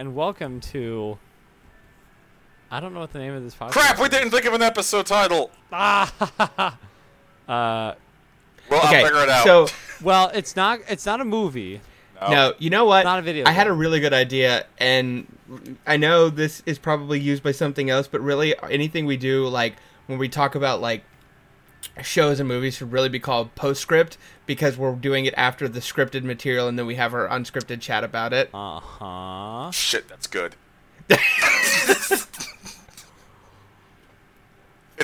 and welcome to. I don't know what the name of this podcast. Crap, we didn't think of an episode title. Ah, uh, Well, Okay, I'll figure it out. so well, it's not. It's not a movie. No. no, you know what? Not a video I had a really good idea, and I know this is probably used by something else, but really anything we do, like when we talk about like shows and movies, should really be called postscript because we're doing it after the scripted material, and then we have our unscripted chat about it. Uh huh. Shit, that's good. it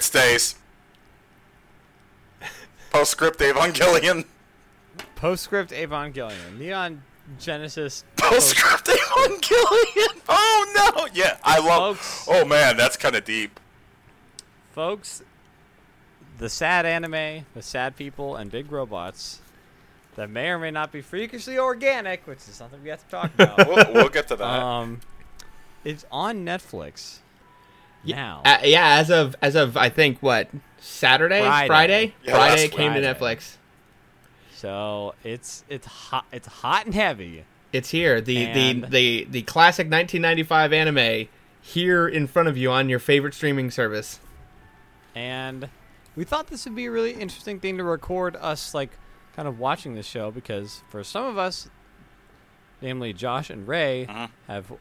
stays. Postscript Evangelion. Postscript Evangelion. Neon Genesis. Postscript Evangelion. Oh no! Yeah, I love. Folks. Oh man, that's kind of deep. Folks, the sad anime, the sad people, and big robots that may or may not be freakishly organic, which is something we have to talk about. We'll, we'll get to that. um, it's on Netflix now. Uh, yeah, as of as of I think what Saturday, Friday. Friday, Yeah, Friday last came to Netflix. so it's it's hot. It's hot and heavy. It's here. The And- the the the classic 1995 anime here in front of you on your favorite streaming service. and we thought this would be a really interesting thing to record us like kind of watching the show because for some of us namely josh and ray Mhm. have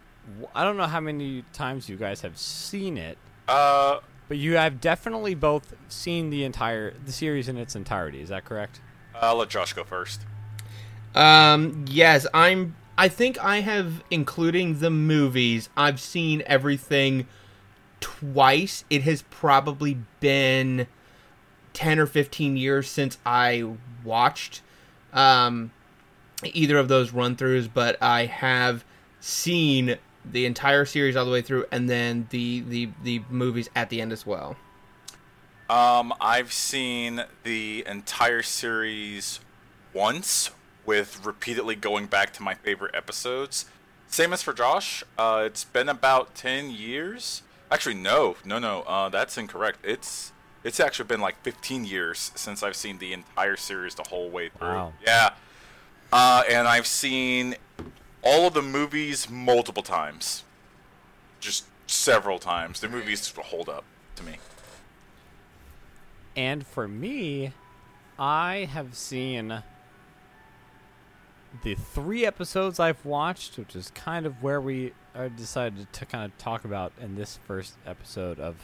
i don't know how many times you guys have seen it Uh, but you have definitely both seen the entire the series in its entirety is that correct I'll let Josh go first. Um, yes, I'm. I think I have, including the movies, I've seen everything twice. It has probably been ten or fifteen years since I watched um, either of those run-throughs, but I have seen the entire series all the way through, and then the the the movies at the end as well. Um, I've seen the entire series once, with repeatedly going back to my favorite episodes. Same as for Josh. Uh, it's been about ten years. Actually, no, no, no. Uh, that's incorrect. It's it's actually been like fifteen years since I've seen the entire series the whole way through. Wow. Yeah. Uh, and I've seen all of the movies multiple times. Just several times. The movies hold up to me. and for me i have seen the three episodes I've watched, which is kind of where we uh, decided to kind of talk about in this first episode of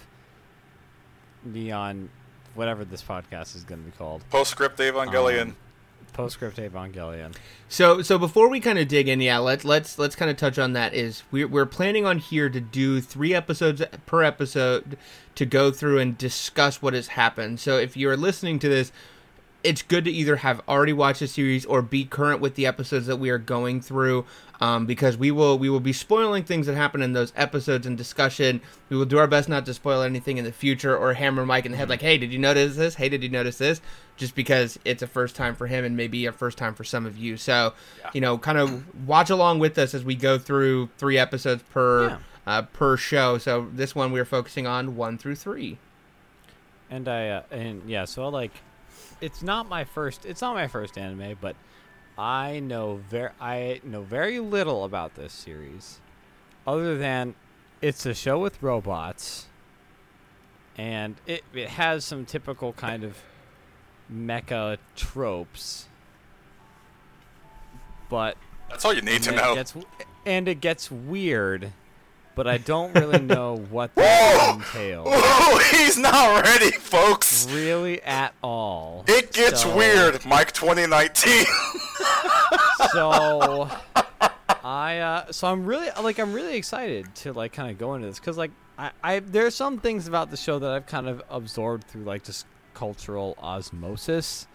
Neon, whatever this podcast is going to be called, Postscript Evangelion. Um, Postscript Evangelion. So so before we kind of dig in, yeah, let's let's let's kind of touch on that. Is we're we're planning on here to do three episodes per episode to go through and discuss what has happened. So if you're listening to this, it's good to either have already watched the series or be current with the episodes that we are going through, um, because we will we will be spoiling things that happen in those episodes and discussion. We will do our best not to spoil anything in the future or hammer Mike in the head like, "Hey, did you notice this? Hey, did you notice this?" Just because it's a first time for him and maybe a first time for some of you. So, Yeah. you know, kind of watch along with us as we go through three episodes per Yeah. uh, per show. So this one we are focusing on one through three. And I uh, and yeah, so I'll like, it's not my first. It's not my first anime, but I know very I know very little about this series, other than it's a show with robots, and it it has some typical kind of mecha tropes. But That's all you need to know. Gets, and it gets weird, but I don't really know what that entails. Ooh, he's not ready, folks. Really at all. It gets So- weird, Mike 2019. So I uh so I'm really like I'm really excited to like kind of go into this cuz like I I there are some things about the show that I've kind of absorbed through like just cultural osmosis.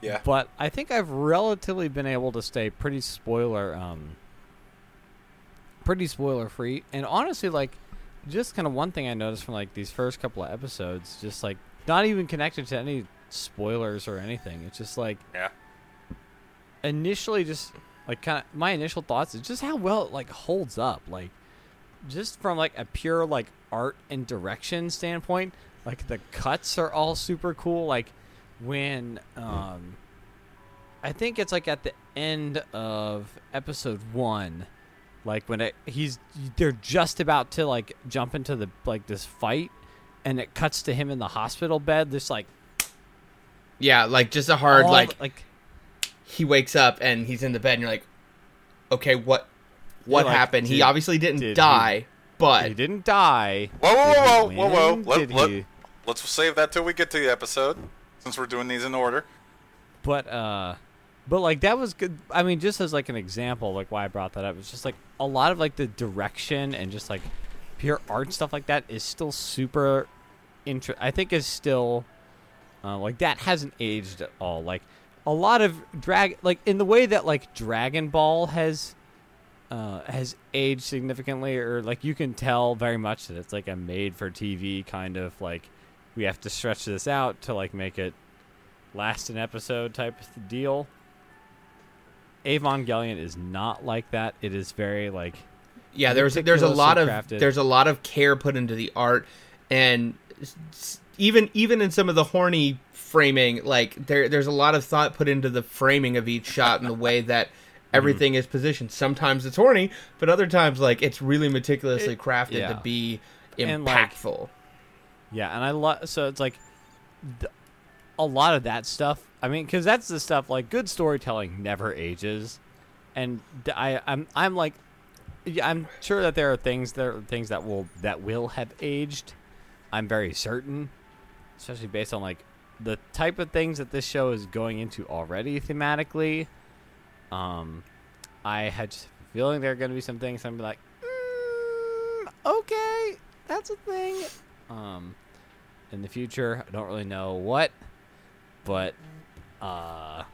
yeah. But I think I've relatively been able to stay pretty spoiler um pretty spoiler free. And honestly like just kind of one thing I noticed from like these first couple of episodes just like not even connected to any spoilers or anything. It's just like Yeah. initially just like kind of my initial thoughts is just how well it like holds up like just from like a pure like art and direction standpoint like the cuts are all super cool like when um i think it's like at the end of episode 1 Like when it he's they're just about to like jump into the like this fight, and it cuts to him in the hospital bed. This like Yeah, like just a hard all like the- like he wakes up and he's in the bed and you're like, okay, what what like, happened? he obviously didn't did he- die, but he didn't die. Whoa, whoa, Did he whoa, whoa, whoa! Let, let, he- let's save that till we get to the episode, since we're doing these in order. But uh but like that was good I mean just as like an example like why I brought that up it's just like a lot of like the direction and just like pure art stuff like that is still super inter- I think is still uh, like that hasn't aged at all like a lot of drag like in the way that like Dragon Ball has uh, has aged significantly or like you can tell very much that it's like a made for TV kind of like we have to stretch this out to like make it last an episode type of deal. Evangelion is not like that. It is very like yeah, there's there's a lot of crafted. there's a lot of care put into the art, and even even in some of the horny framing, like there there's a lot of thought put into the framing of each shot and the way that Mm-hmm. everything is positioned. Sometimes it's horny, but other times like it's really meticulously It- crafted yeah. to be And, like, impactful. yeah, and I love so it's like th- a lot of that stuff. I mean, because that's the stuff like good storytelling never ages, and I I'm I'm like I'm sure that there are things there are things that will that will have aged. I'm very certain, especially based on like the type of things that this show is going into already thematically. Um, I had just a feeling there are going to be some things I'm like, mm, okay, that's a thing. Um, in the future, I don't really know what, but uh,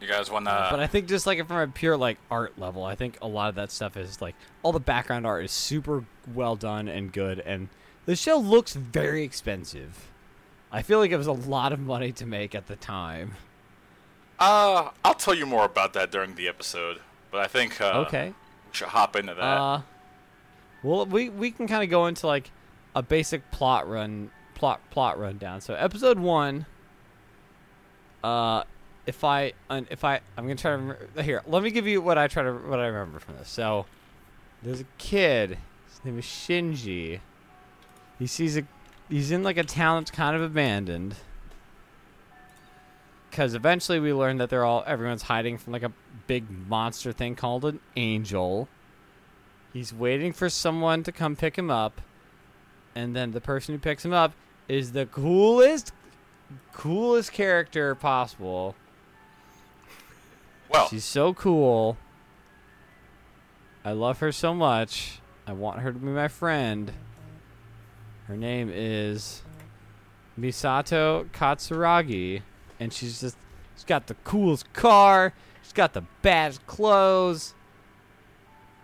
You guys want that? but? I think just like from a pure like art level, I think a lot of that stuff is like all the background art is super well done and good, and the show looks very expensive. I feel like it was a lot of money to make at the time. Uh, I'll tell you more about that during the episode. But I think uh, okay. we should hop into that. Uh, well, we we can kind of go into like a basic plot run plot plot rundown. So episode one. Uh, if I if I I'm gonna try to remember, here. Let me give you what I try to what I remember from this. So there's a kid. His name is Shinji. He sees a he's in like a town that's kind of abandoned. Because eventually we learn that they're all everyone's hiding from like a big monster thing called an angel. He's waiting for someone to come pick him up, and then the person who picks him up is the coolest, coolest character possible. well, She's so cool. I love her so much. I want her to be my friend. Her name is Misato Katsuragi, and she's just she's got the coolest car. She's got the baddest clothes.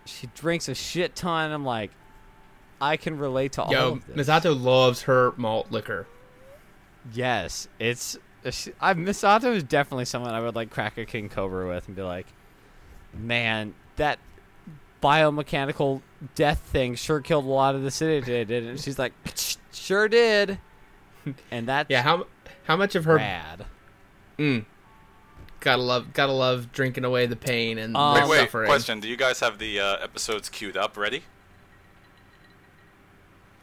She drinks a shit ton. I'm like, I can relate to all Yo, of this. Yo, Misato loves her malt liquor. Yes, it's. it's- I Misato is definitely someone I would like crack a king cobra with and be like, man, that biomechanical death thing sure killed a lot of the city today, didn't it? She's like, sure did, and that's Yeah, how how much of her rad. mm, gotta love gotta love drinking away the pain and Um, the wait, wait. suffering. Question: Do you guys have the uh, episodes queued up, ready?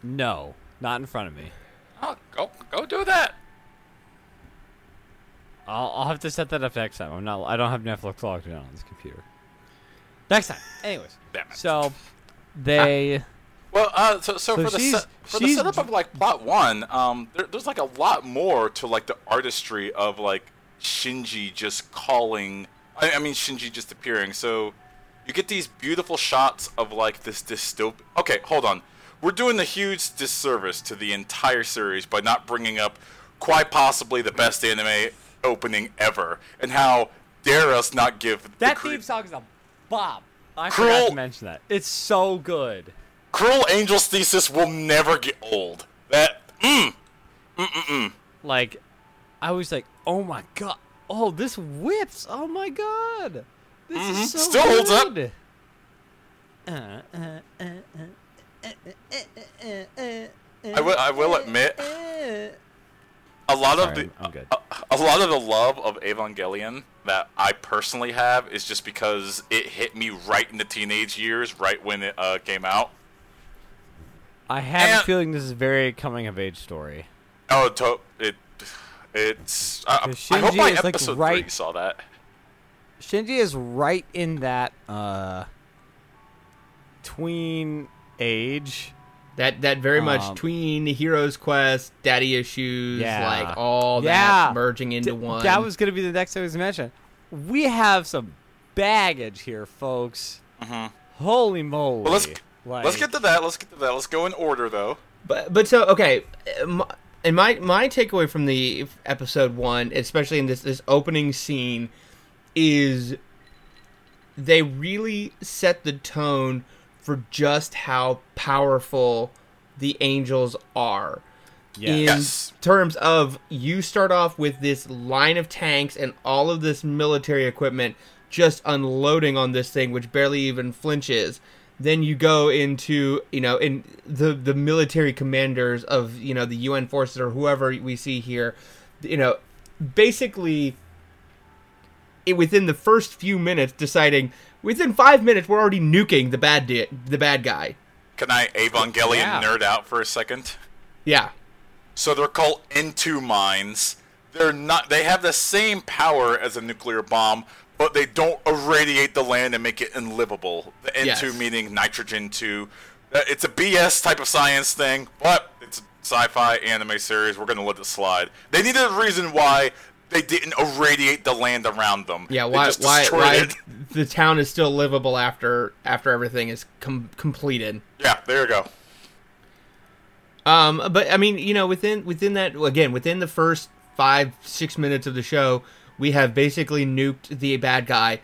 No, not in front of me. Oh, go go do that. I'll, I'll have to set that up next time. I'm not. I don't have Netflix logged in on this computer. Next time. Anyways, so they. Well, uh, so, so, So for the she's- set, for the setup of like plot one, um, there, there's like a lot more to like the artistry of like Shinji just calling. I, I mean Shinji just appearing. So you get these beautiful shots of like this dystop. Okay, hold on. We're doing a huge disservice to the entire series by not bringing up quite possibly the best anime opening ever, and how dare us not give the That cre- theme song is a bop. I Cruel- forgot to mention that. It's so good. Cruel Angel's thesis will never get old. That mm, mm mm mm. Like, I was like, oh my god, oh this whips, oh my god, this Mhm. is so Still holds up. Uh, uh, uh, uh, I will. I will admit, a lot of the a, a lot of the love of Evangelion that I personally have is just because it hit me right in the teenage years, right when it uh, came out. I have And- a feeling this is a very coming of age story. Oh, to- it it's. I, hope my is, like, episode right- three saw that. Shinji is right in that uh tween age. That that very much Um, tween Heroes Quest, Daddy Issues, Yeah. like all Yeah. that merging into D- one. That was going to be the next thing I was going to mention. We have some baggage here, folks. Mhm. Holy moly! Well, let's Like- let's get to that. Let's get to that. Let's go in order though. But but so okay, and my my takeaway from the episode one, especially in this this opening scene, is they really set the tone for just how powerful the angels are. Yeah. In Yes. terms of you start off with this line of tanks and all of this military equipment just unloading on this thing which barely even flinches then you go into you know in the the military commanders of you know the UN forces or whoever we see here you know basically it, within the first few minutes deciding within 5 minutes we're already nuking the bad di- the bad guy Can I Evangelion Yeah. nerd out for a second? yeah So they're called N2 mines. They're not. They have the same power as a nuclear bomb, but they don't irradiate the land and make it unlivable. The N2 Yes. meaning nitrogen two. Uh, It's a BS type of science thing, but it's a sci-fi anime series. We're gonna let it slide. They needed a reason why they didn't irradiate the land around them. Yeah, why just why destroyed why it. the town is still livable after after everything is com- completed. Yeah, there you go. Um, but I mean, you know, within within that again, within the first five six minutes of the show, we have basically nuked the bad guy.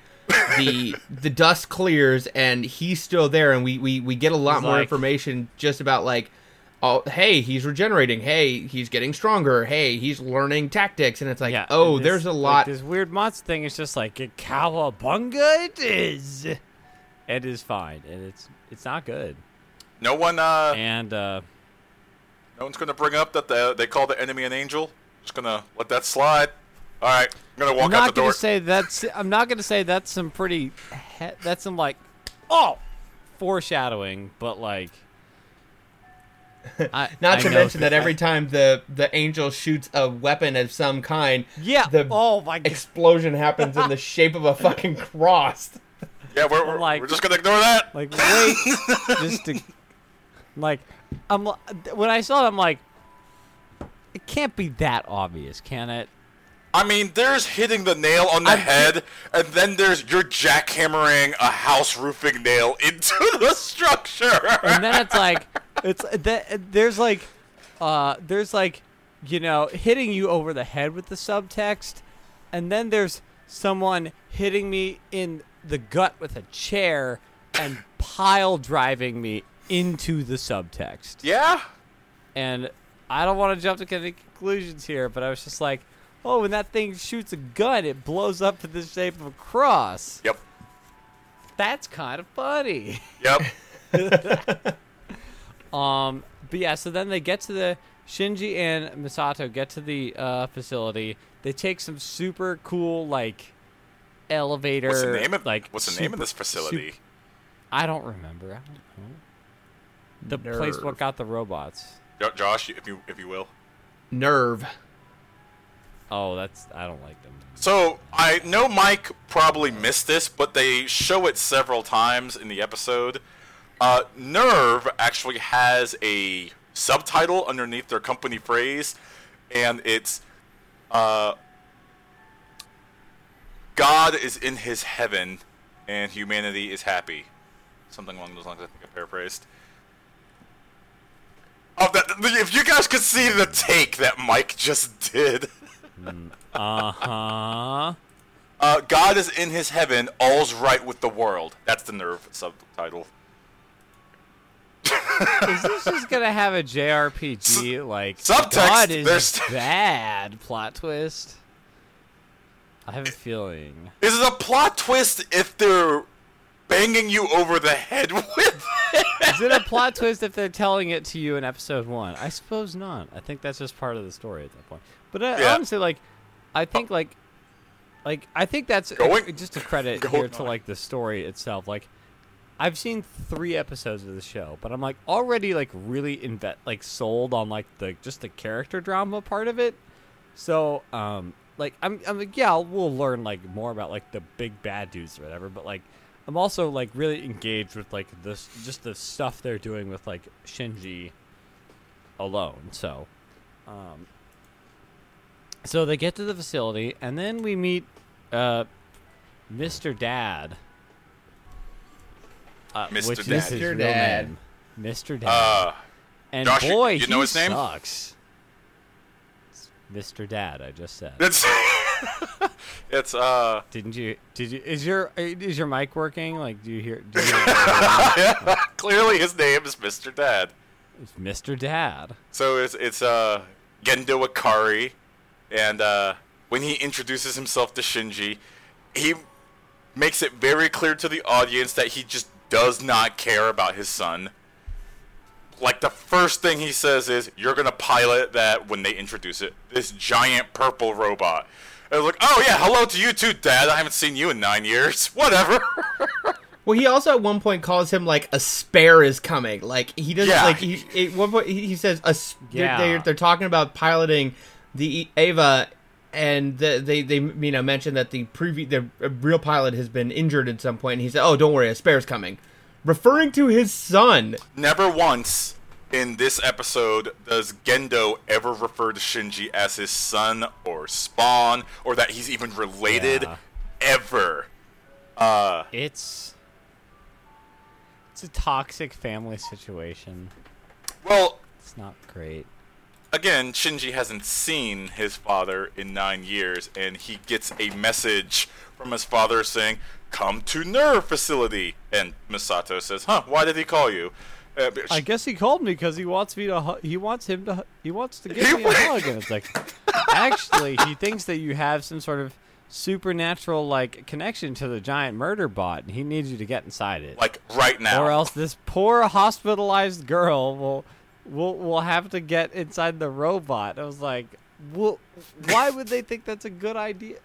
The the dust clears and he's still there, and we we, we get a lot He's more like- information just about like. Oh, hey, he's regenerating. Hey, he's getting stronger. Hey, he's learning tactics, and it's like, yeah. oh, and there's this- a like, lot. this weird monster thing is just like cowabunga. It is. It is fine, and it's it's not good. No one. Uh, And uh, No one's gonna bring up that the, they call the enemy an angel. Just gonna let that slide. All right, I'm gonna walk I'm out not the gonna say that's. I'm not gonna say that's some pretty. He- that's some like, oh, foreshadowing, but like. I, Not I to mention that every time the the angel shoots a weapon of some kind, Yeah. the oh my god. explosion happens in the shape of a fucking cross. yeah, we're, we're, like- we're just gonna ignore that. Like wait, just to, like, I'm uh, when I saw it, I'm like, it can't be that obvious, can it? I mean, there's hitting the nail on the I'm- head, and then there's you're jackhammering a house roofing nail into the structure. And then it's like, it's that there's like, uh, there's like, you know, hitting you over the head with the subtext, and then there's someone hitting me in the gut with a chair and pile driving me into the subtext. yeah, And I don't want to jump to any conclusions here, but I was just like, oh, when that thing shoots a gun, it blows up to the shape of a cross. yep, That's kind of funny. yep. Um, but yeah, so then they get to the Shinji and Misato get to the uh, facility. They take some super cool like elevator. What's the name of like What's the name of this facility? sup- I don't remember. I don't know. The place what got the robots. Josh, if you if you will. NERV. Oh, that's I don't like them. So I know Mike probably missed this, but they show it several times in the episode. Uh, NERV actually has a subtitle underneath their company phrase, and it's uh, "God is in His heaven, and humanity is happy." Something along those lines. I think I paraphrased. Oh, that, if you guys could see the take that Mike just did. Uh huh. Uh, God is in his heaven, all's right with the world. That's the NERV subtitle. Is this just gonna have a JRPG like subtext, God is there's- bad plot twist? I have a feeling. Is it a plot twist if they're banging you over the head with it? Is it a plot twist if they're telling it to you in episode one? I suppose not. I think that's just part of the story at that point. But uh, Yeah. honestly, like, I think like like I think that's Going- just a credit going here to on. like the story itself. Like I've seen three episodes of the show, but I'm like already like really inve- like sold on like the just the character drama part of it. So um like I'm I'm like yeah we'll learn like more about like the big bad dudes or whatever, but like I'm also like really engaged with like this just the stuff they're doing with like Shinji alone. So um so they get to the facility, and then we meet uh, Mr. Dad. Uh, Mr. Which is Dad. his Mr. real Dad. name. Mr. Dad. Uh, and Josh, boy, you know he his name? sucks. It's Mr. Dad, I just said. it's it's uh Didn't you? Did you? Is your is your mic working? Like, do you hear? Do you hear clearly his name is Mr. Dad. it's Mr. Dad. So it's it's uh Gendo Ikari, and uh, when he introduces himself to Shinji, he makes it very clear to the audience that he just does not care about his son. Like the first thing he says is, "You're gonna pilot that." When they introduce it, this giant purple robot. I was like, "Oh yeah, hello to you too, Dad. I haven't seen you in nine years. Whatever." Well, he also at one point calls him like a spare is coming. Like he doesn't Yeah. like he at one point he he says a s- they're- Yeah. they're, they're talking about piloting the Eva, and the, they they you know mention that the previ- the uh, real pilot has been injured at some point, and he said, "Oh, don't worry, a spare's coming," referring to his son. Never once in this episode does Gendo ever refer to Shinji as his son or Spawn or that he's even related Yeah. ever. Uh, It's it's a toxic family situation. well, It's not great. Again, Shinji hasn't seen his father in nine years, and he gets a message from his father saying, "Come to NERV facility." And Misato says, "Huh? Why did he call you?" Uh, I guess he called me because he wants me to. Hu- he wants him to. hu- He wants to give me a hug, and it's like, actually, he thinks that you have some sort of supernatural like connection to the giant murder bot, and he needs you to get inside it, like right now. or else this poor hospitalized girl will will we'll have to get inside the robot. I was like, well, why would they think that's a good idea?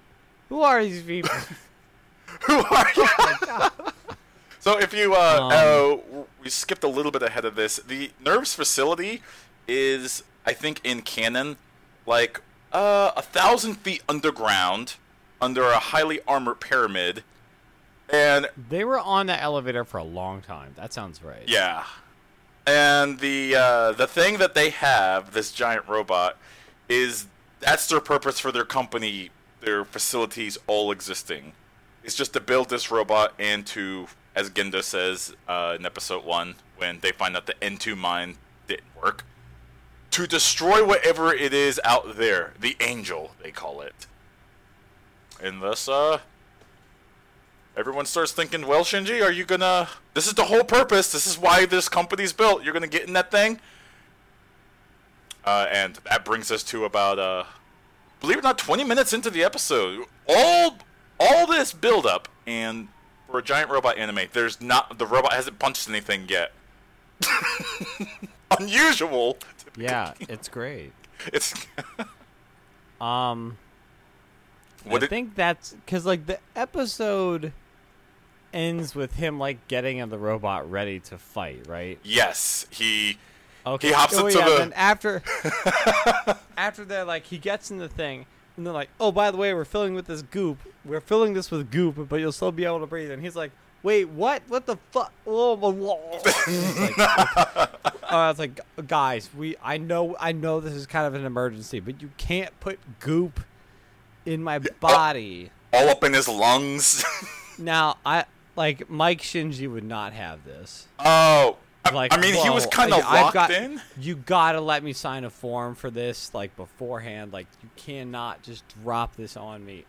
Who are these people? Who are you? so if you uh, Um, uh, we skipped a little bit ahead of this. The NERV's facility is, I think, in canon, like uh, a thousand feet underground, under a highly armored pyramid, and they were on that elevator for a long time. That sounds right. yeah, and the uh, the thing that they have, this giant robot, is that's their purpose for their company, their facilities all existing. It's just to build this robot and to, as Gendo says uh, in episode one, when they find out the N2 mine didn't work, to destroy whatever it is out there, the Angel they call it. And thus, uh, everyone starts thinking, well, Shinji, are you gonna? This is the whole purpose. This is why this company's built. You're gonna get in that thing. Uh, and that brings us to about, uh, believe it or not, 20 minutes into the episode. All, all this build up, and for a giant robot anime, there's not the robot hasn't punched anything yet. Unusual. Yeah, it's great. It's Um, What I did- think that's because like the episode ends with him like getting the robot ready to fight, right? yes, he Okay. He hops oh, into yeah, the- And after after that, like he gets in the thing, and they're like, "Oh, by the way, we're filling with this goop. We're filling this with goop, but you'll still be able to breathe." And he's like, "Wait, what? What the fuck?" Oh, blah, blah." Like, okay. Oh, I was like, "Guys, we I know I know this is kind of an emergency, but you can't put goop in my body." all up in his lungs. Now, I like Mike Shinji would not have this. oh, I, Like, I mean, he was kind of locked got- in. You gotta let me sign a form for this, like beforehand. Like you cannot just drop this on me.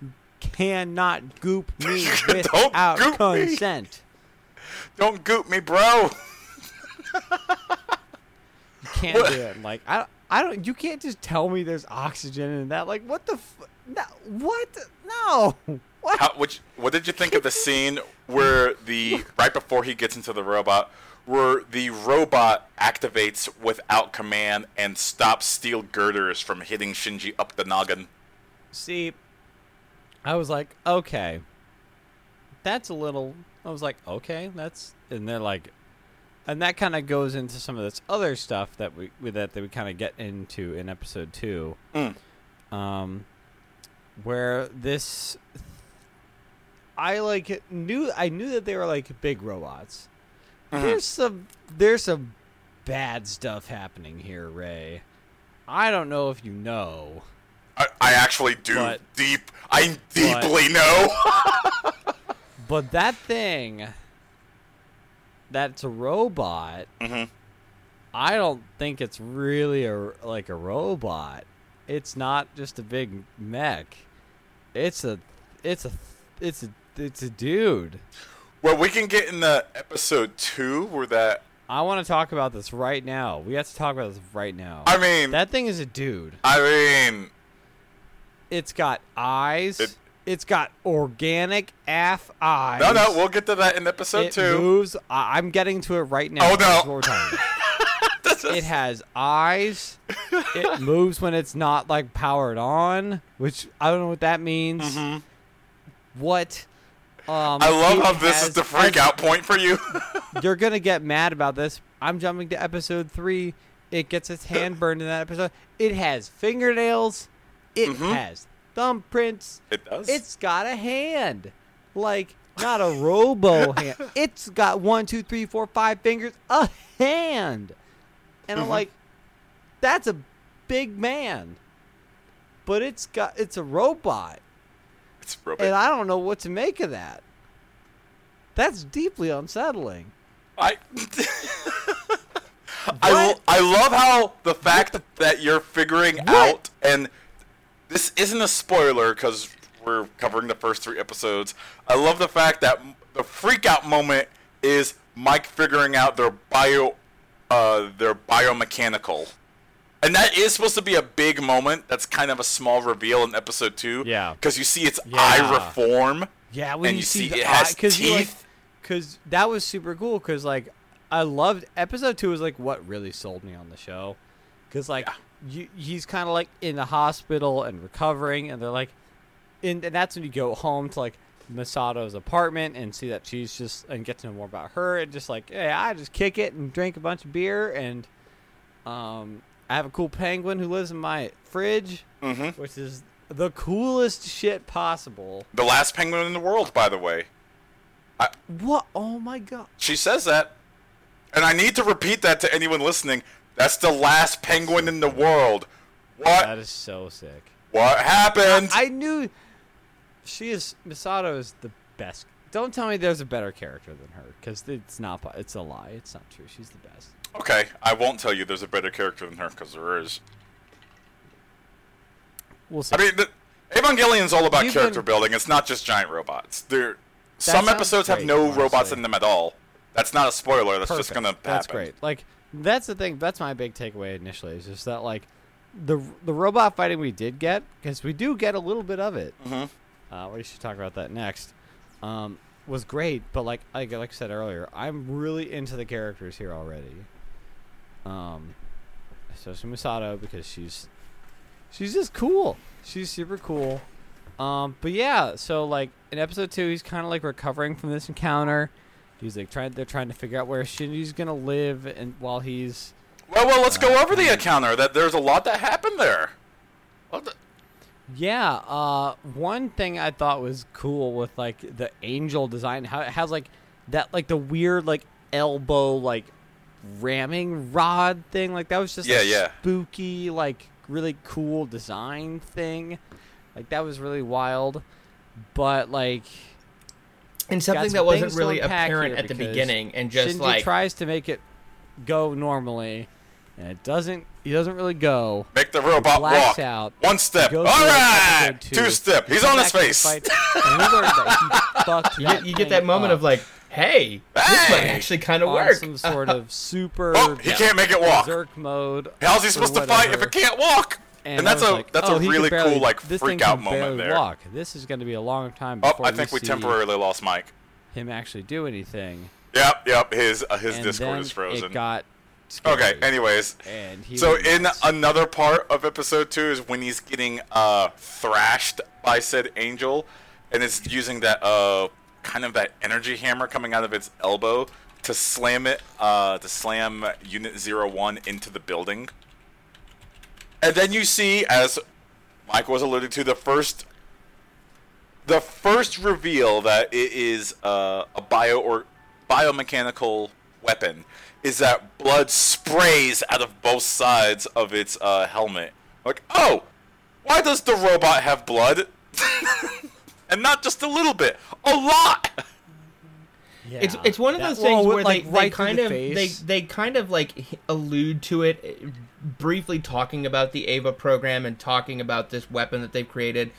You cannot goop me without goop me. consent. Don't goop me, bro. You can't What? do it. Like I, I don't. You can't just tell me there's oxygen in that. Like what the? F- no, what? No. What? How, which, what did you think of the scene where the right before he gets into the robot, where the robot activates without command and stops steel girders from hitting Shinji up the noggin? See, I was like, okay, that's a little. I was like, okay, that's, and they're like, and that kind of goes into some of this other stuff that we we- that, that we kind of get into in episode two, Mm. um, where this, I like knew I knew that they were like big robots. Mhm. There's some there's some bad stuff happening here, Ray. I don't know if you know. I, I actually do But- deep. I deeply know. But that thing that's a robot, hmm I don't think it's really a like a robot. It's not just a big mech. It's a it's a it's a it's a dude. Well, we can get in the episode two where that. I want to talk about this right now. We have to talk about this right now. I mean, that thing is a dude. I mean, It's got eyes. It- it's got organic AF eyes. no, no, we'll get to that in episode it two. moves. I- I'm getting to it right now. Oh, no. That's what we're talking about. This is- it has eyes. it moves when it's not like powered on, which I don't know what that means. Mhm. What? Um, I love how this is the freak out point for you. You're gonna get mad about this. I'm jumping to episode three. It gets its hand burned in that episode. It has fingernails. It Mhm. has thumbprints. it does. It's got a hand. Like, not a robo hand. It's got one, two, three, four, five fingers. A hand. And I'm Mhm. like, that's a big man. But it's got it's a robot. It's robot. And I don't know what to make of that. That's deeply unsettling. I. I, I love how the fact that you're figuring What? out, and this isn't a spoiler because we're covering the first three episodes. I love the fact that the freak out moment is Mike figuring out their bio, uh, their biomechanical, and that is supposed to be a big moment. That's kind of a small reveal in episode two. Yeah. because you see its Yeah. eye reform. Yeah, when And you, you see, see it has because teeth. because that was super cool. Because like, I loved episode two was like what really sold me on the show. Because like, Yeah. you, he's kind of like in the hospital and recovering, and they're like, and, and that's when you go home to like Misato's apartment and see that she's just and get to know more about her and just like, hey, I just kick it and drink a bunch of beer and, um, I have a cool penguin who lives in my fridge, hmm which is the coolest shit possible. The last penguin in the world, by the way. What? Oh my god. She says that. And I need to repeat that to anyone listening. That's the last penguin in the world. What That is so sick. what happened? I knew she is Misato is the best. Don't tell me there's a better character than her because it's not. It's a lie. It's not true. She's the best. Okay, I won't tell you there's a better character than her because there is. We'll see. I mean, the, Evangelion's all about You've character been- building. It's not just giant robots. There, some episodes have great, no robots in them at all. That's not a spoiler. That's just gonna happen. That's great. Like that's the thing. That's my big takeaway initially. Is just that like the the robot fighting we did get because we do get a little bit of it. Mhm. Uh, we should talk about that next. Um, was great, but like like like I said earlier, I'm really into the characters here already. Um, especially Misato because she's she's just cool. She's super cool. Um, but yeah, so like in episode two, he's kind of like recovering from this encounter. He's like trying. They're trying to figure out where Shinji's gonna live, and while he's Well, well, let's go Uh, over the encounter. That there's a lot that happened there. What the- Yeah, uh, one thing I thought was cool with like the angel design, how it has like that, like the weird like elbow like ramming rod thing. Like that was just Yeah, a yeah. spooky, like really cool design thing. Like that was really wild, but like and something some that wasn't really apparent at the beginning, and just Shinji like tries to make it go normally, and it doesn't. He doesn't really go. Make the robot walk. out. One step. He All goes to, like, right. episode two. Two step. He He's on his back to the face. fight, and we that he fucked you get, you get that moment up of like, hey, this might actually kind of on work. some sort of super Oh, he can't make it walk. berserk mode. How's he supposed to fight if it can't walk? And, I that's a like, that's oh, a he can really barely- cool like this freak thing can out moment barely there. Walk. This is going to be a long time Oh, before I think we see temporarily lost Mike. him actually do anything. Yep, yep. His uh, his and Discord then is frozen. It got scary. Okay. Anyways, And he so in nuts. another part of episode two is when he's getting uh thrashed by said angel, and it's using that uh kind of that energy hammer coming out of its elbow to slam it uh to slam Unit Zero One into the building. And then you see, as Mike was alluding to, the first the first reveal that it is uh, a bio or biomechanical weapon is that blood sprays out of both sides of its uh, helmet. Like, oh, why does the robot have blood? and not just a little bit, a lot. yeah. It's it's one of That- those things well, where like, they, right they kind the of they face. they kind of like allude to it eh, briefly talking about the Eva program and talking about this weapon that they've created.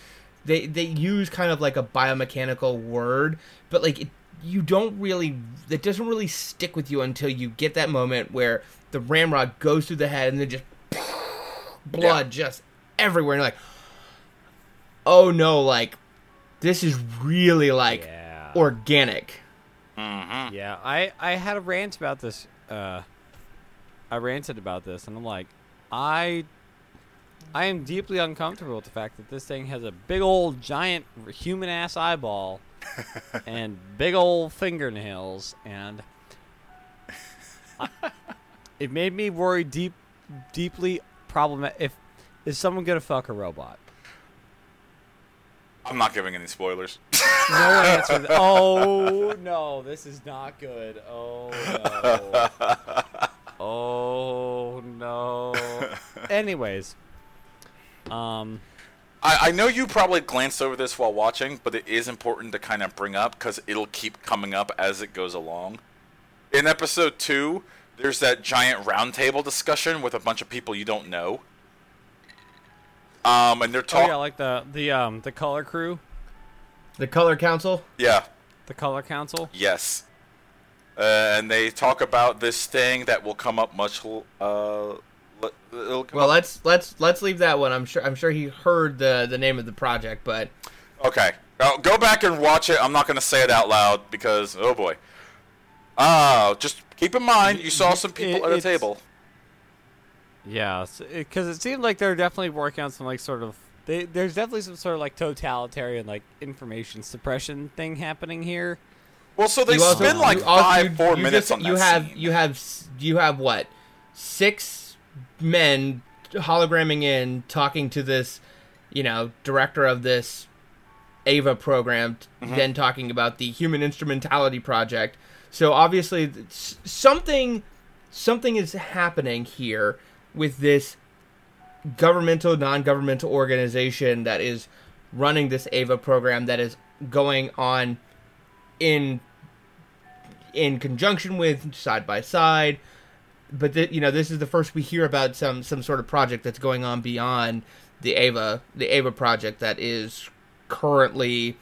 They they use kind of like a biomechanical word, but like it, you don't really it doesn't really stick with you until you get that moment where the ramrod goes through the head and then just blood just everywhere and you're like oh no like this is really like Yeah. organic Mm-hmm. Yeah, I I had a rant about this. Uh, I ranted about this, and I'm like, I I am deeply uncomfortable with the fact that this thing has a big old giant human ass eyeball and big old fingernails, and I- it made me worry deep, deeply problem. If is someone gonna fuck a robot? I'm not giving any spoilers. No one answered. That. Oh no, this is not good. Oh no. Oh no. Anyways, um, I, I know you probably glanced over this while watching, but it is important to kind of bring up because it'll keep coming up as it goes along. In episode two, there's that giant roundtable discussion with a bunch of people you don't know. Um, and they're oh talking. yeah, like the the um the color crew, the color council yeah, the color council. yes. Uh, and they talk about this thing that will come up much. Uh, l- it'll come Well, up- let's let's let's leave that one. I'm sure I'm sure he heard the the name of the project, but Okay. Now, go back and watch it. I'm not going to say it out loud because, oh boy. Uh, just keep in mind, you saw some people It- at a table. Yeah, because it, seemed like they're definitely working on some like sort of. They, there's definitely some sort of like totalitarian like information suppression thing happening here. Well, so they you also- spend like you also- five, you- four you minutes just- on you that have scene. you have you have what six men hologramming in talking to this, you know, director of this Eva program, Mm-hmm. then talking about the Human Instrumentality Project. So obviously, something something is happening here with this governmental, non-governmental organization that is running this Eva program that is going on in in conjunction with side by side. But th- you know this is the first we hear about some some sort of project that's going on beyond the Eva the Eva project that is currently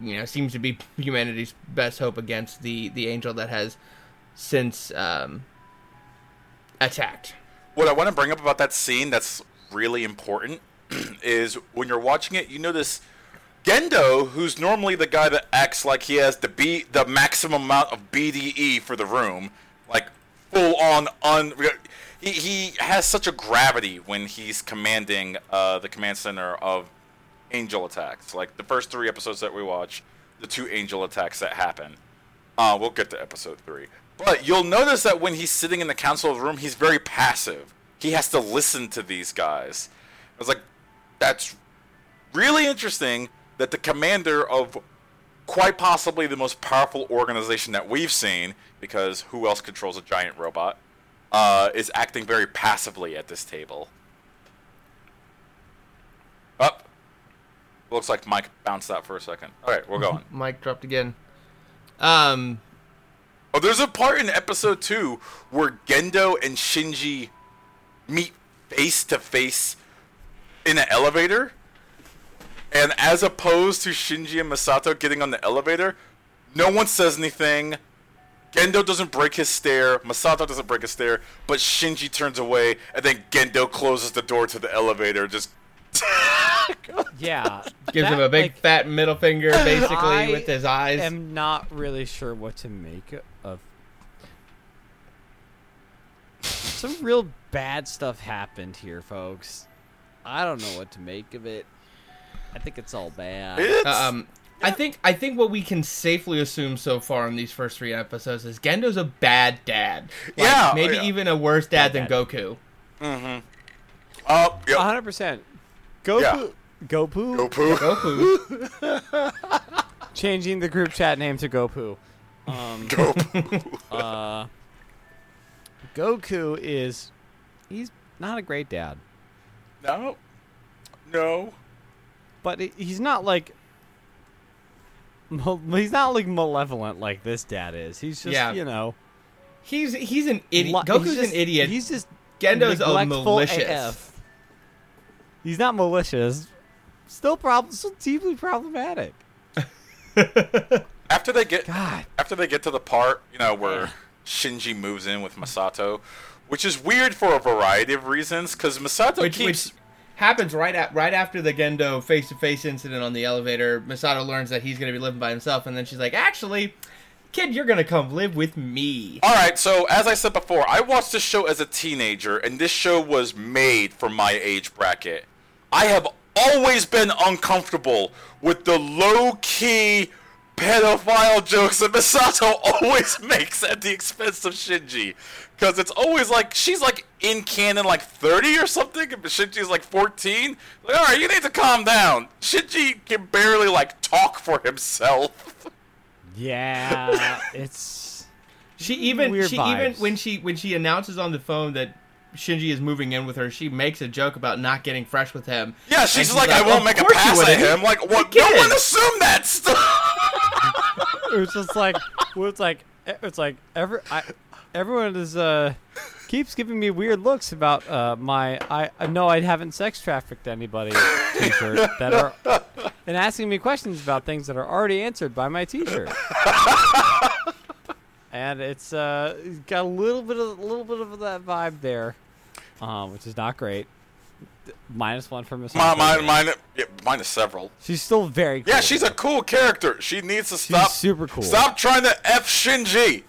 you know seems to be humanity's best hope against the the angel that has since um attacked What I want to bring up about that scene that's really important is when you're watching it, you notice Gendo, who's normally the guy that acts like he has the B, the maximum amount of BDE for the room, like full on un. He, he has such a gravity when he's commanding uh, the command center of angel attacks. Like the first three episodes that we watch, the two angel attacks that happen. Uh, we'll get to episode three. But you'll notice that when he's sitting in the council room, he's very passive. He has to listen to these guys. I was like, that's really interesting that the commander of quite possibly the most powerful organization that we've seen, because who else controls a giant robot, uh, is acting very passively at this table. Up. Looks like Mike bounced out for a second. All right, we're going. mike dropped again um Oh, there's a part in episode two where Gendo and Shinji meet face to face in an elevator. And as opposed to Shinji and Misato getting on the elevator, no one says anything. Gendo doesn't break his stare. Misato doesn't break his stare. But Shinji turns away, and then Gendo closes the door to the elevator. Just Yeah, gives that, him a big like, fat middle finger basically I with his eyes I am not really sure what to make of. some real bad stuff happened here, folks. I don't know what to make of it. I think it's all bad. It's, Um, I think I think what we can safely assume so far in these first three episodes is Gendo's a bad dad. Like, Yeah, maybe yeah. even a worse dad than dad. Goku. Mm-hmm. Oh, yep. Hundred percent. Gopu. Yeah. Gopu. Goku. Goku. Changing the group chat name to Gopu. Um, Goku. uh, Goku is he's not a great dad, no. No. but he's not like he's not like malevolent like this dad is. He's just Yeah. you know he's he's an idiot. Goku's just- an idiot. He's just Gendo's a neglectful malicious. AF. He's not malicious. Still problem. Still deeply problematic. After they get God. after they get to the part, you know, where Shinji moves in with Misato, which is weird for a variety of reasons, because Misato which keeps which happens right at right after the Gendo face to face incident on the elevator. Misato learns that he's going to be living by himself, and then she's like, "Actually, kid, you're to come live with me." All right, so as I said before, I watched this show as a teenager, and this show was made for my age bracket. I have always been uncomfortable with the low key pedophile jokes that Misato always makes at the expense of Shinji. Because it's always like, she's like in canon like 30 or something, and Shinji's like 14. Like, alright, you need to calm down. Shinji can barely like talk for himself. Yeah, it's She even Weird she even when she when she announces on the phone that Shinji is moving in with her, she makes a joke about not getting fresh with him. Yeah, And she's, like, I won't make a course you pass at wouldn't. him. Like, what? Kid. No one assumed that stuff. it was just like well, it's like it's like every I, everyone is uh keeps giving me weird looks about uh my I I know I haven't sex trafficked anybody t-shirt that are and asking me questions about things that are already answered by my t-shirt. and it's uh got a little bit of a little bit of that vibe there, um, which is not great. Minus One for Miss. mine, mine, mine, yeah, mine is several. She's still very. Cool. Yeah, she's a cool character. She needs to stop. super cool. Stop trying to f Shinji.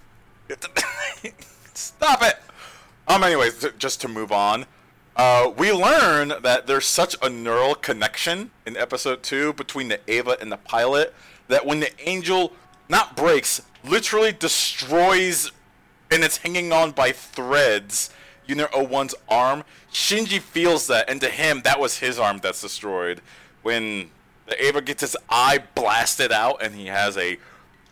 Stop it. Um. Anyways, t- just to move on, uh, we learn that there's such a neural connection in episode two between the Eva and the pilot that when the angel not breaks, literally destroys, and it's hanging on by threads. Unit 01's arm. Shinji feels that, and to him, that was his arm that's destroyed. When the Eva gets his eye blasted out, and he has a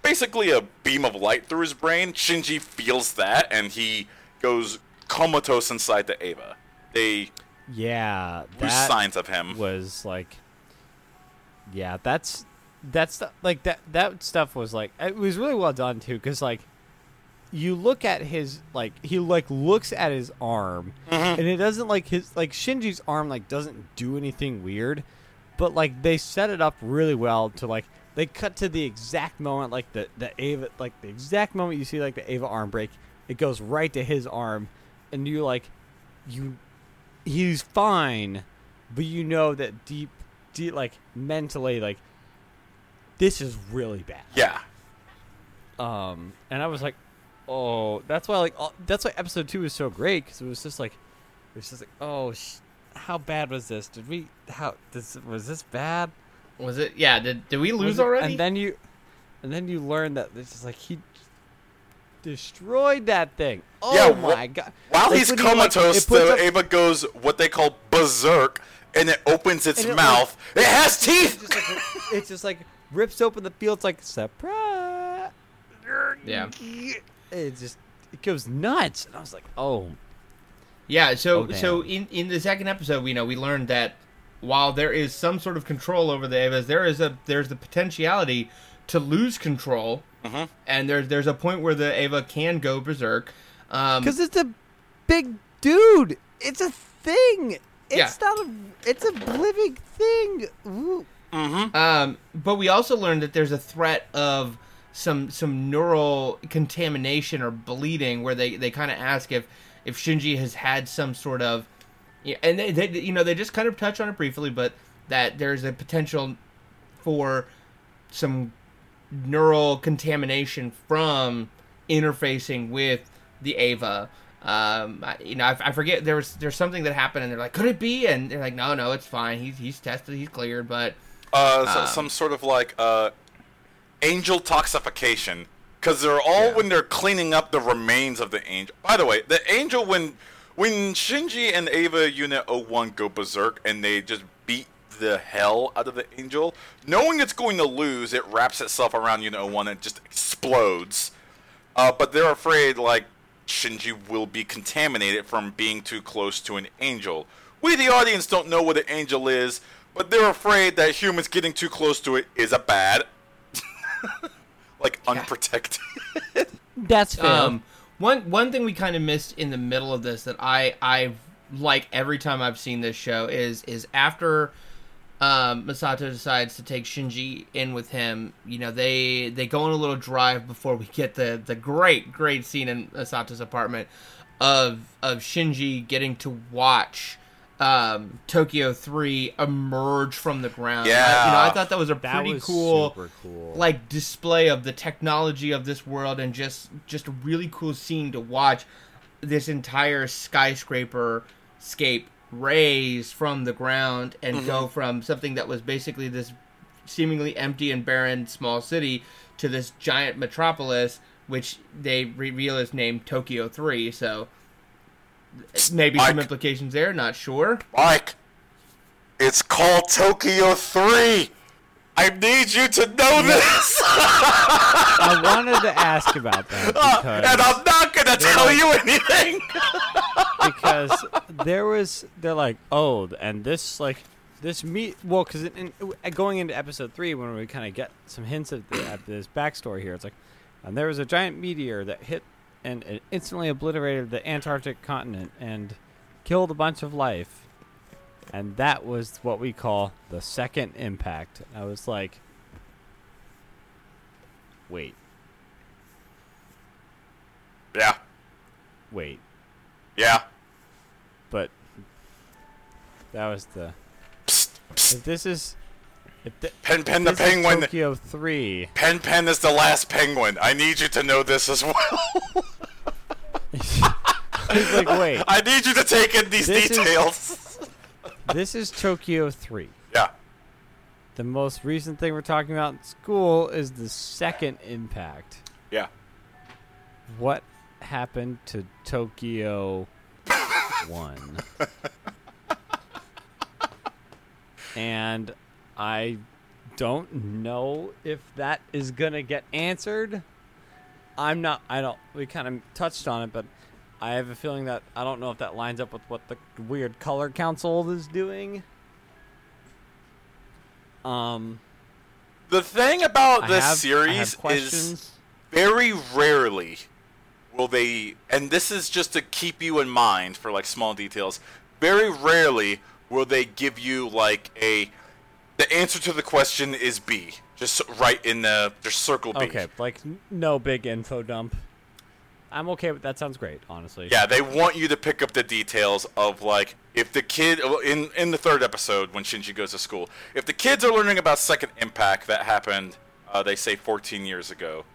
basically a beam of light through his brain. Shinji feels that, and he goes comatose inside the Eva. They Yeah, that signs of him. was like, yeah, that's that's the- like that that stuff was like it was really well done too because like you look at his like he like looks at his arm Mm-hmm. and it doesn't like his like Shinji's arm like doesn't do anything weird but like they set it up really well to like they cut to the exact moment like the the Eva like the exact moment you see like the Eva arm break. It goes right to his arm and you like you he's fine but you know that deep deep like mentally like this is really bad. Yeah. um and i was like oh that's why like all, that's why episode two is so great because it was just like it was just like oh sh- how bad was this? Did we how this was this bad Was it? Yeah. Did did we lose it- already? and then you and then you learn that this is like he destroyed that thing oh Yeah, wh- my god While Like, he's when he, like, comatose, the up- Eva goes what they call berserk, and it opens its And it, like- mouth. it has it's teeth. just like it's just like rips open the field. It's like surprise. Yeah. It just it goes nuts, and I was like, oh, Yeah, so Oh, so in in the second episode, we know we learned that while there is some sort of control over the Evas, there is a there's the potentiality to lose control, Mhm. and there's there's a point where the Eva can go berserk. Um, because it's a big dude. It's a thing. It's Yeah. not a. It's a living thing. Ooh. Um, but we also learned that there's a threat of some some neural contamination or bleeding, where they, they kind of ask if if Shinji has had some sort of, yeah, and they, they you know they just kind of touch on it briefly, but that there's a potential for some neural contamination from interfacing with the Eva. Um, I, you know, I, I forget there was there's something that happened, and they're like, could it be? And they're like, no, no, it's fine. He's he's tested, he's cleared, but Uh, so, Um, some sort of like uh, angel toxification, because they're all Yeah. when they're cleaning up the remains of the angel. By the way, the angel when when Shinji and Eva Unit 01 go berserk and they just beat the hell out of the angel, knowing it's going to lose, it wraps itself around Unit 01 and just explodes. Uh, but they're afraid like Shinji will be contaminated from being too close to an angel. We, the audience, don't know what an angel is, but they're afraid that humans getting too close to it is a bad, like unprotected. That's fair. Um, one one thing we kind of missed in the middle of this that I I like every time I've seen this show is is after um, Misato decides to take Shinji in with him. You know they they go on a little drive before we get the the great great scene in Misato's apartment of of Shinji getting to watch. Um, Tokyo Three emerge from the ground. I- you know, I thought that was a that pretty was cool super cool. like display of the technology of this world and just just a really cool scene to watch this entire skyscraper scape raise from the ground and go from something that was basically this seemingly empty and barren small city to this giant metropolis which they reveal is named Tokyo 3 so maybe some implications there not sure Mike, it's called Tokyo 3. I need you to know this, I wanted to ask about that uh, and I'm not gonna tell you anything. because there was they're like oh and this like this meet well because in, in, uh, going into episode three when we kind of get some hints of the, at this backstory here it's like and there was a giant meteor that hit and it instantly obliterated the Antarctic continent and killed a bunch of life and that was what we call the second impact I was like wait Yeah, wait yeah. but that was the Psst, psst. if this is if the, Pen Pen the this is penguin. Tokyo three. Pen Pen is the last penguin. I need you to know this as well. He's like, wait, I need you to take in these This is- details. this is Tokyo three. yeah. The most recent thing we're talking about in school is the second impact. Yeah. What happened to Tokyo one? and I don't know if that is gonna get answered. I'm not. I don't. We kind of touched on it, but I have a feeling that I don't know if that lines up with what the weird color council is doing. Um, The thing about I this have, series is very rarely will they and this is just to keep you in mind for like small details very rarely will they give you like a the answer to the question is b just right in the just circle b Okay, like no big info dump. I'm okay with that. Sounds great, honestly. yeah they want you to pick up the details of like if the kid in in the third episode when shinji goes to school if the kids are learning about second impact that happened uh, they say 14 years ago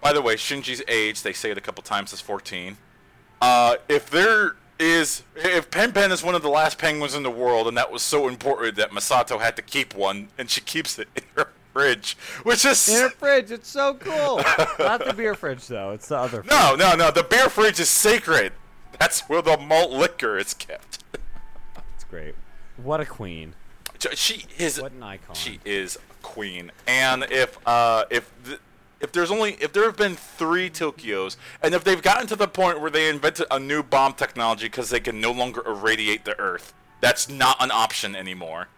by the way shinji's age they say it a couple times is 14 uh, if there is if pen pen is one of the last penguins in the world and that was so important that misato had to keep one and she keeps it in her fridge which is In a fridge, it's so cool. Not the beer fridge though. It's the other. Fridge. no no no the beer fridge is sacred that's where the malt liquor is kept It's great. What a queen. she is What an icon. She is a queen. And if uh if th- if there's only if there have been three Tokyos, and if they've gotten to the point where they invented a new bomb technology because they can no longer irradiate the Earth, that's not an option anymore.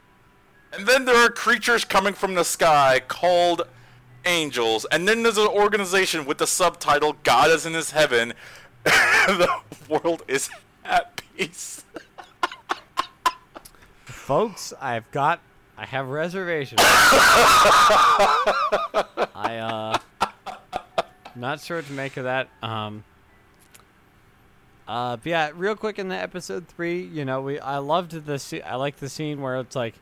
And then there are creatures coming from the sky called angels, and then there's an organization with the subtitle "God is in His heaven." the world is at peace. Folks, I've got. I have reservations. I uh, not sure what to make of that. Um. Uh, but yeah, real quick in the episode three, you know, we I loved the I like the scene where it's like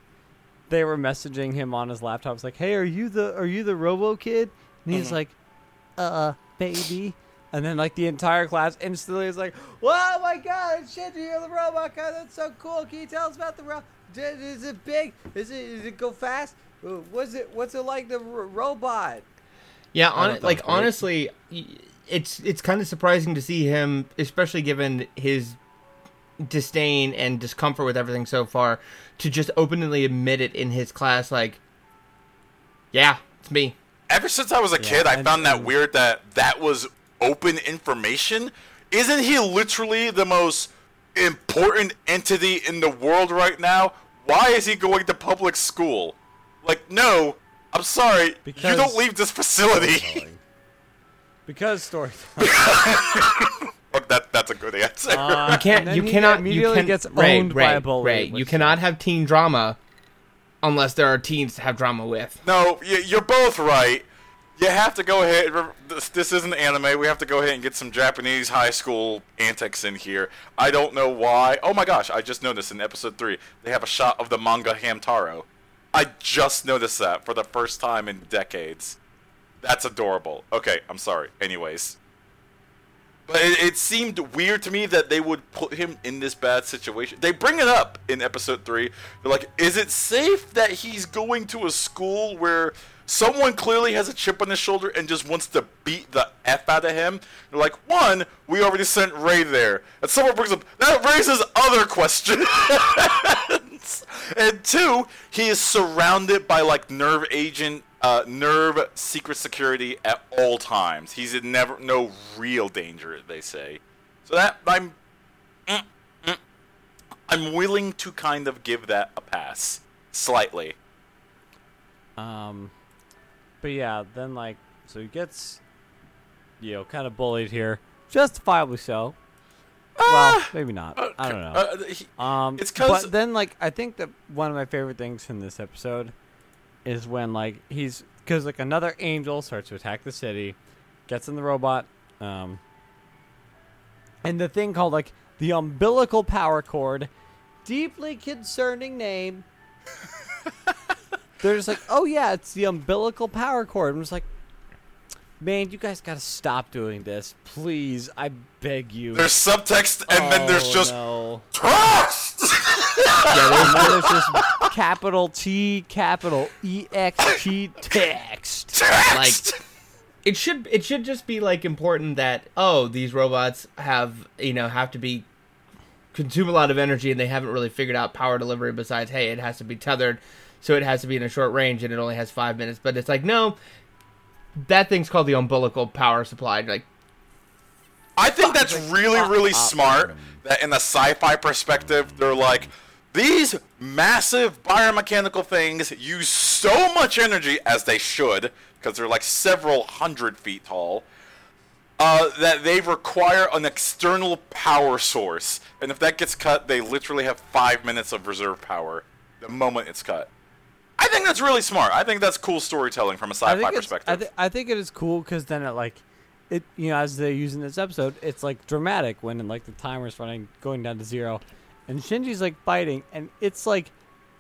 they were messaging him on his laptop. It's like, hey, are you the are you the Robo Kid? And he's Mhm. like, uh, maybe. And then like the entire class instantly is like, "Wow, my God, it's Shinji, you're the robot guy. That's so cool. Can you tell us about the robot? Is it big? Is it? Does it go fast? Uh, What's it? What's it like the r- robot?" Yeah, on, thought like that was great. honestly, it's it's kind of surprising to see him, especially given his disdain and discomfort with everything so far, to just openly admit it in his class. Like, yeah, it's me. Ever since I was a Yeah, kid, I and- found that weird that that was open information. Isn't he literally the most important entity in the world right now? Why is he going to public school? Like, no, I'm sorry, you don't leave this facility. Storytelling. because storytelling. That that's a good answer. Uh, You can't. You he cannot. You immediately can, gets Ray, owned Ray, by a bully. Ray, you cannot have teen drama unless there are teens to have drama with. No, you're both right. You have to go ahead. This, this isn't anime. We have to go ahead and get some Japanese high school antics in here. I don't know why. Oh my gosh! I just noticed in episode three they have a shot of the manga Hamtaro. I just noticed that for the first time in decades. That's adorable. Okay, I'm sorry. Anyways, but it, it seemed weird to me that they would put him in this bad situation. They bring it up in episode three. They're like, "Is it safe that he's going to a school where someone clearly has a chip on his shoulder and just wants to beat the f out of him?" They're like, "One, we already sent Rei there," and someone brings up that raises other questions. and two, he is surrounded by like NERV agent, uh, NERV secret security at all times. He's in never no real danger, they say. So that I'm, mm, mm, I'm willing to kind of give that a pass, slightly. Um, but yeah, then like, so he gets, you know, kind of bullied here, justifiably so. well, maybe not. I don't know. Uh, he- Um, It's 'cause- but then like I think that one of my favorite things in this episode is when like he's because like another angel starts to attack the city, gets in the robot, um, and the thing called like the umbilical power cord, deeply concerning name. They're just like, oh yeah, it's the umbilical power cord. I'm just like, man, you guys gotta stop doing this, please. I beg you. there's subtext, and then there's Oh, just no. trust. Yeah, there's, then there's just capital T, capital E X T text. Text. It should. It should just be like important that oh these robots have you know have to be consume a lot of energy and they haven't really figured out power delivery besides hey it has to be tethered so it has to be in a short range and it only has five minutes but it's like no that thing's called the umbilical power supply like I think that's really, really up. smart. That in the sci-fi perspective, they're like these massive biomechanical things use so much energy, as they should, because they're like several hundred feet tall. Uh, that they require an external power source, and if that gets cut, they literally have five minutes of reserve power the moment it's cut. I think that's really smart. I think that's cool storytelling from a sci-fi think, it's, perspective. I, th- I think it is cool because then it like, it you know as they use in this episode, it's like dramatic when like the timer's running going down to zero, and Shinji's like fighting, and it's like,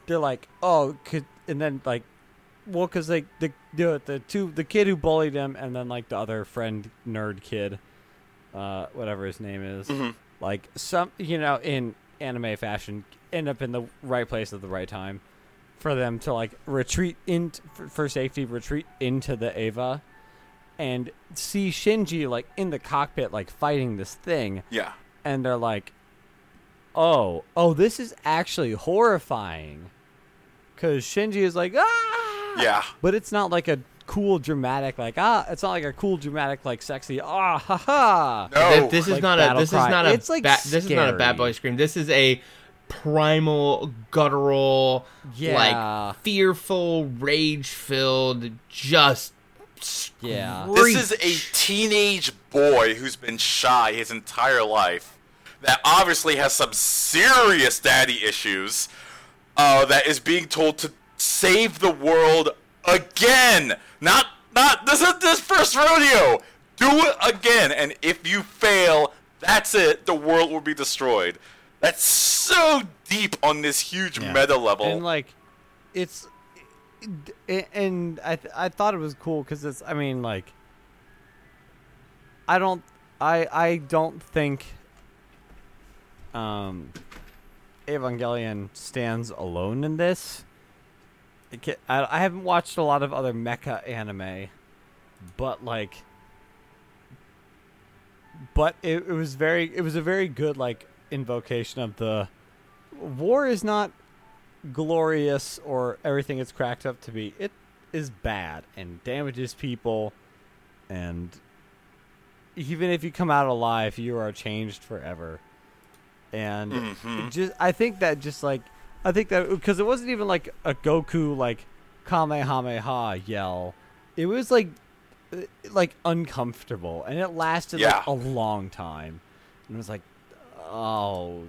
they're like, oh, could, and then like, well, because like the the the two the kid who bullied him, and then like the other friend nerd kid, uh, whatever his name is, Mhm. like some you know in anime fashion end up in the right place at the right time for them to like retreat in for, for safety retreat into the eva and see shinji like in the cockpit like fighting this thing yeah. and they're like oh oh this is actually horrifying because shinji is like ah Yeah. but it's not like a cool dramatic like ah it's not like a cool dramatic like sexy ah ha ha No. Th- this is like not a this cry. is not a It's, like, ba- this is not a bad boy scream this is a primal guttural Yeah. like fearful rage filled just Yeah. This is a teenage boy who's been shy his entire life, that obviously has some serious daddy issues, uh, that is being told to save the world again. Not, not this is this first rodeo. Do it again, and if you fail, that's it. The world will be destroyed. That's so deep on this huge Yeah. meta level. and like it's it- and i th- i thought it was cool because it's i mean like i don't I I don't think um Evangelion stands alone in this. It ca- I, I haven't watched a lot of other mecha anime, but like, but it, it was very it was a very good like invocation of the war is not glorious or everything it's cracked up to be. It is bad and damages people, and even if you come out alive, you are changed forever. And Mhm. it just I think that just like I think that because it wasn't even like a Goku like Kamehameha yell. It was like uh, like uncomfortable and it lasted Yeah. like a long time. And it was like oh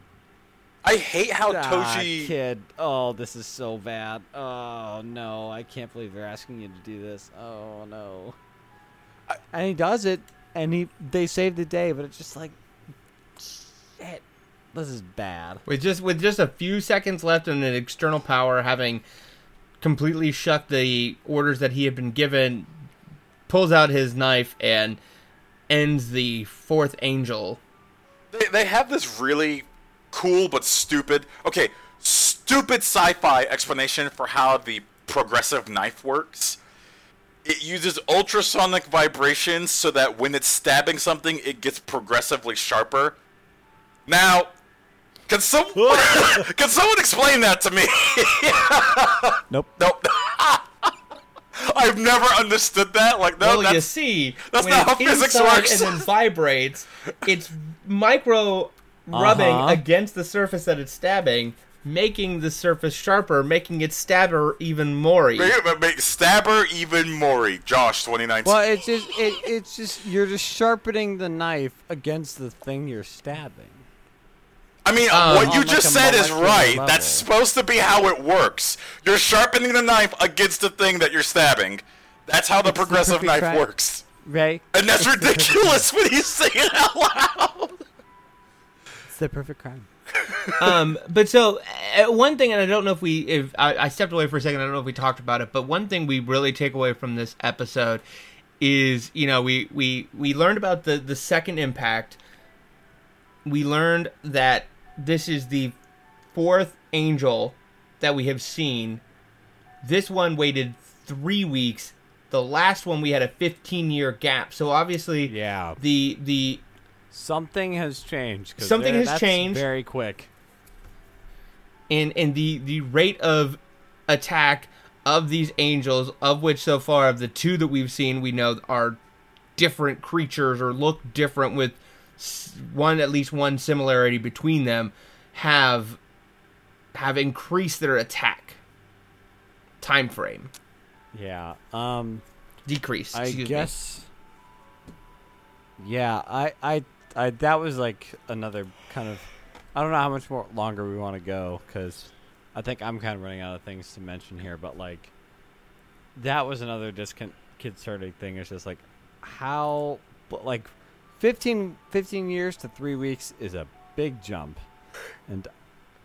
I hate how ah, Toji. kid. Oh, this is so bad. Oh no, I can't believe they're asking you to do this. Oh no. I- and he does it and he they save the day, but it's just like shit. This is bad. with just with just a few seconds left and an external power having completely shut the orders that he had been given, pulls out his knife and ends the fourth angel. They, they have this really cool but stupid, okay, stupid sci-fi explanation for how the progressive knife works. It uses ultrasonic vibrations so that when it's stabbing something, it gets progressively sharper. Now, can someone can someone explain that to me? Nope. nope. I've never understood that. Like, no, well, that's you see, that's when not how physics works. and then vibrates, it's micro rubbing Uh-huh. against the surface that it's stabbing, making the surface sharper, making it stabber even more. Make, make- make Stabber even Mori. Josh, 2019. Well, it's just it, it's just you're just sharpening the knife against the thing you're stabbing. I mean, Um, what you on, like, just said is right. level. That's supposed to be how it works. You're sharpening the knife against the thing that you're stabbing. That's how the It's progressive perfect knife crack. works. Right? And that's It's the perfect- ridiculous when you say it out loud. It's the perfect crime. um, but so uh, one thing, and I don't know if we, if I, I stepped away for a second, I don't know if we talked about it, but one thing we really take away from this episode is, you know, we we we learned about the the second impact. We learned that this is the fourth angel that we have seen. This one waited three weeks. The last one we had a 15 year gap. So obviously, Yeah. the the Something has changed. Something has that's changed. very quick. and and the the rate of attack of these angels of which so far of the two that we've seen we know are different creatures or look different with one at least one similarity between them have have increased their attack time frame Yeah. Um. decreased I excuse me. guess. Yeah. I. I. I. That was like another kind of. I don't know how much more longer we want to go because I think I'm kind of running out of things to mention here. But like, that was another disconcerting thing. It's just like how, but like, 15, 15 years to three weeks is a big jump, and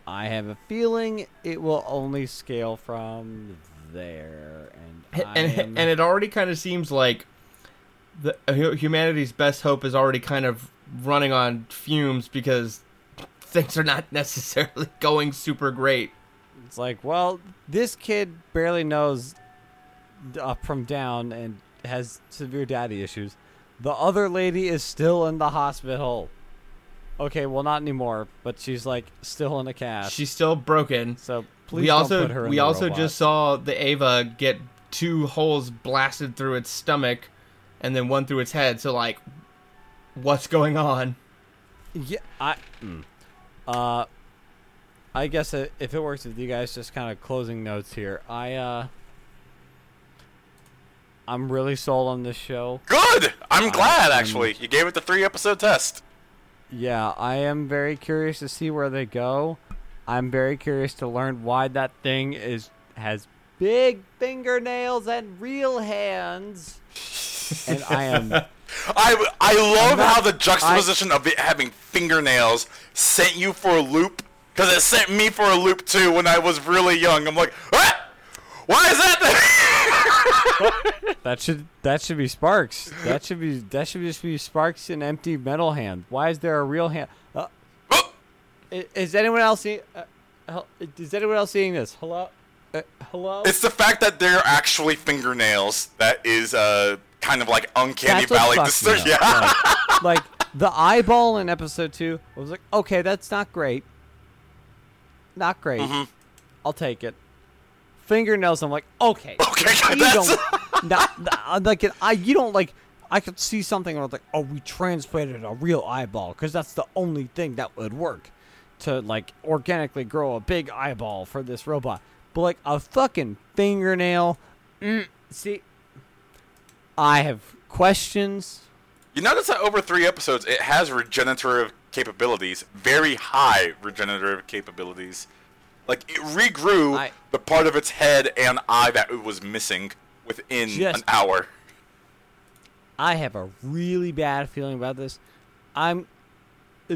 I have a feeling it will only scale from there. And and, am- and it already kind of seems like the humanity's best hope is already kind of running on fumes because things are not necessarily going super great. It's like, well, this kid barely knows up from down and has severe daddy issues. The other lady is still in the hospital. Okay, well, not anymore, but she's like still in a cast. She's still broken. so please we don't also put her in we also robot. just saw the Eva get two holes blasted through its stomach and then one through its head. So like what's going on? yeah. I mm. uh, I guess uh if it works with you guys, just kind of closing notes here. I uh, I'm really sold on this show. Good. I'm glad, I'm- actually. You gave it the three episode test. Yeah, I am very curious to see where they go. I'm very curious to learn why that thing is has big fingernails and real hands. and I am I, I love not- how the juxtaposition of it having fingernails sent you for a loop. Because it sent me for a loop too when I was really young. I'm like, what? Why is that that should that should be Sparks. That should be that should just be Sparks and empty metal hand. Why is there a real hand? Uh, i- is anyone else seeing? Uh, is anyone else seeing this? Hello, uh, hello. It's the fact that they're actually fingernails that is uh kind of like uncanny That's valley. fucked me Distur- up. yeah. Like, like the eyeball in episode two I was like, okay, that's not great. Not great. Mhm. I'll take it. Fingernails. I'm like, okay. Okay, you that's don't not, not- like I you don't like I could see something where it's like oh we transplanted a real eyeball because that's the only thing that would work to like organically grow a big eyeball for this robot but like a fucking fingernail mm, see I have questions You notice that over three episodes, it has regenerative capabilities, very high regenerative capabilities. Like it regrew I- the part of its head and eye that it was missing within Just- an hour. I have a really bad feeling about this I'm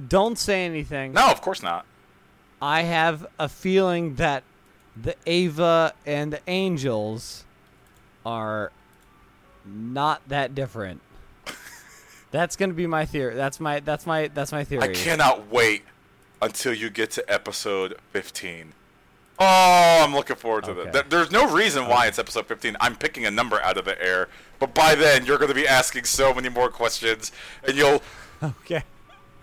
don't say anything No, of course not. I have a feeling that the Eva and the Angels are not that different. That's gonna be my theory. That's my that's my that's my theory. I cannot wait until you get to episode 15. Oh, I'm looking forward to Okay. that. There's no reason why it's episode 15. I'm picking a number out of the air, but by then you're going to be asking so many more questions, and you'll Okay.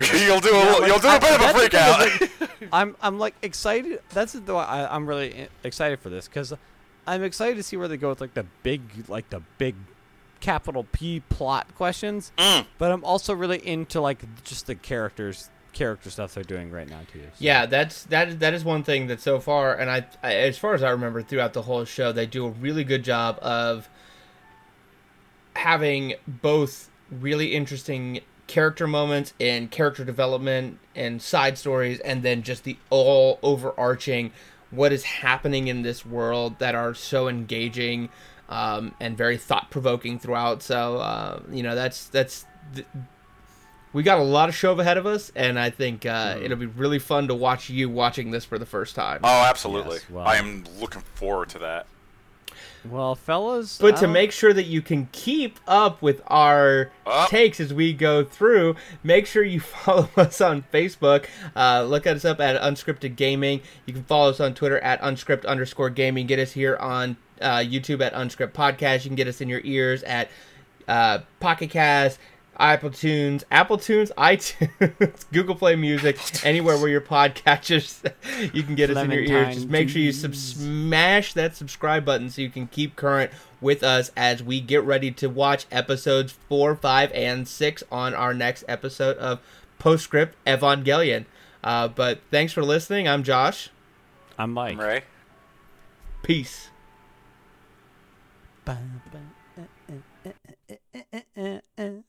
you'll do a Yeah, like, you'll do a I- bit of a freak out. like, I'm I'm like excited. That's the I, I'm really excited for this because I'm excited to see where they go with like the big like the big capital P plot questions. Mm. But I'm also really into like just the characters character stuff they're doing right now too. so- Yeah, that's that. That is one thing that so far, and I, I, as far as I remember, throughout the whole show, they do a really good job of having both really interesting character moments and character development and side stories, and then just the all overarching what is happening in this world that are so engaging um, and very thought provoking throughout. So uh, you know, that's that's. th- we got a lot of show ahead of us, and I think uh, Mm-hmm. it'll be really fun to watch you watching this for the first time. Oh, absolutely. Yes, well- I am looking forward to that. Well, fellas. but I to don't- make sure that you can keep up with our Up. takes as we go through, make sure you follow us on Facebook. Uh, look us up at Unscripted Gaming. You can follow us on Twitter at unscript underscore gaming. Get us here on uh, YouTube at Unscript Podcast. You can get us in your ears at uh, Pocket Cast, Apple Tunes, Apple Tunes, iTunes, Google Play Music, anywhere where your podcatchers, you can get us in your ears. Just make sure you sub- smash that subscribe button so you can keep current with us as we get ready to watch episodes four, five, and six on our next episode of Postscript Evangelion. Uh, but thanks for listening. I'm Josh. I'm Mike. Ray? Peace. Ba, ba, eh, eh, eh. eh, eh, eh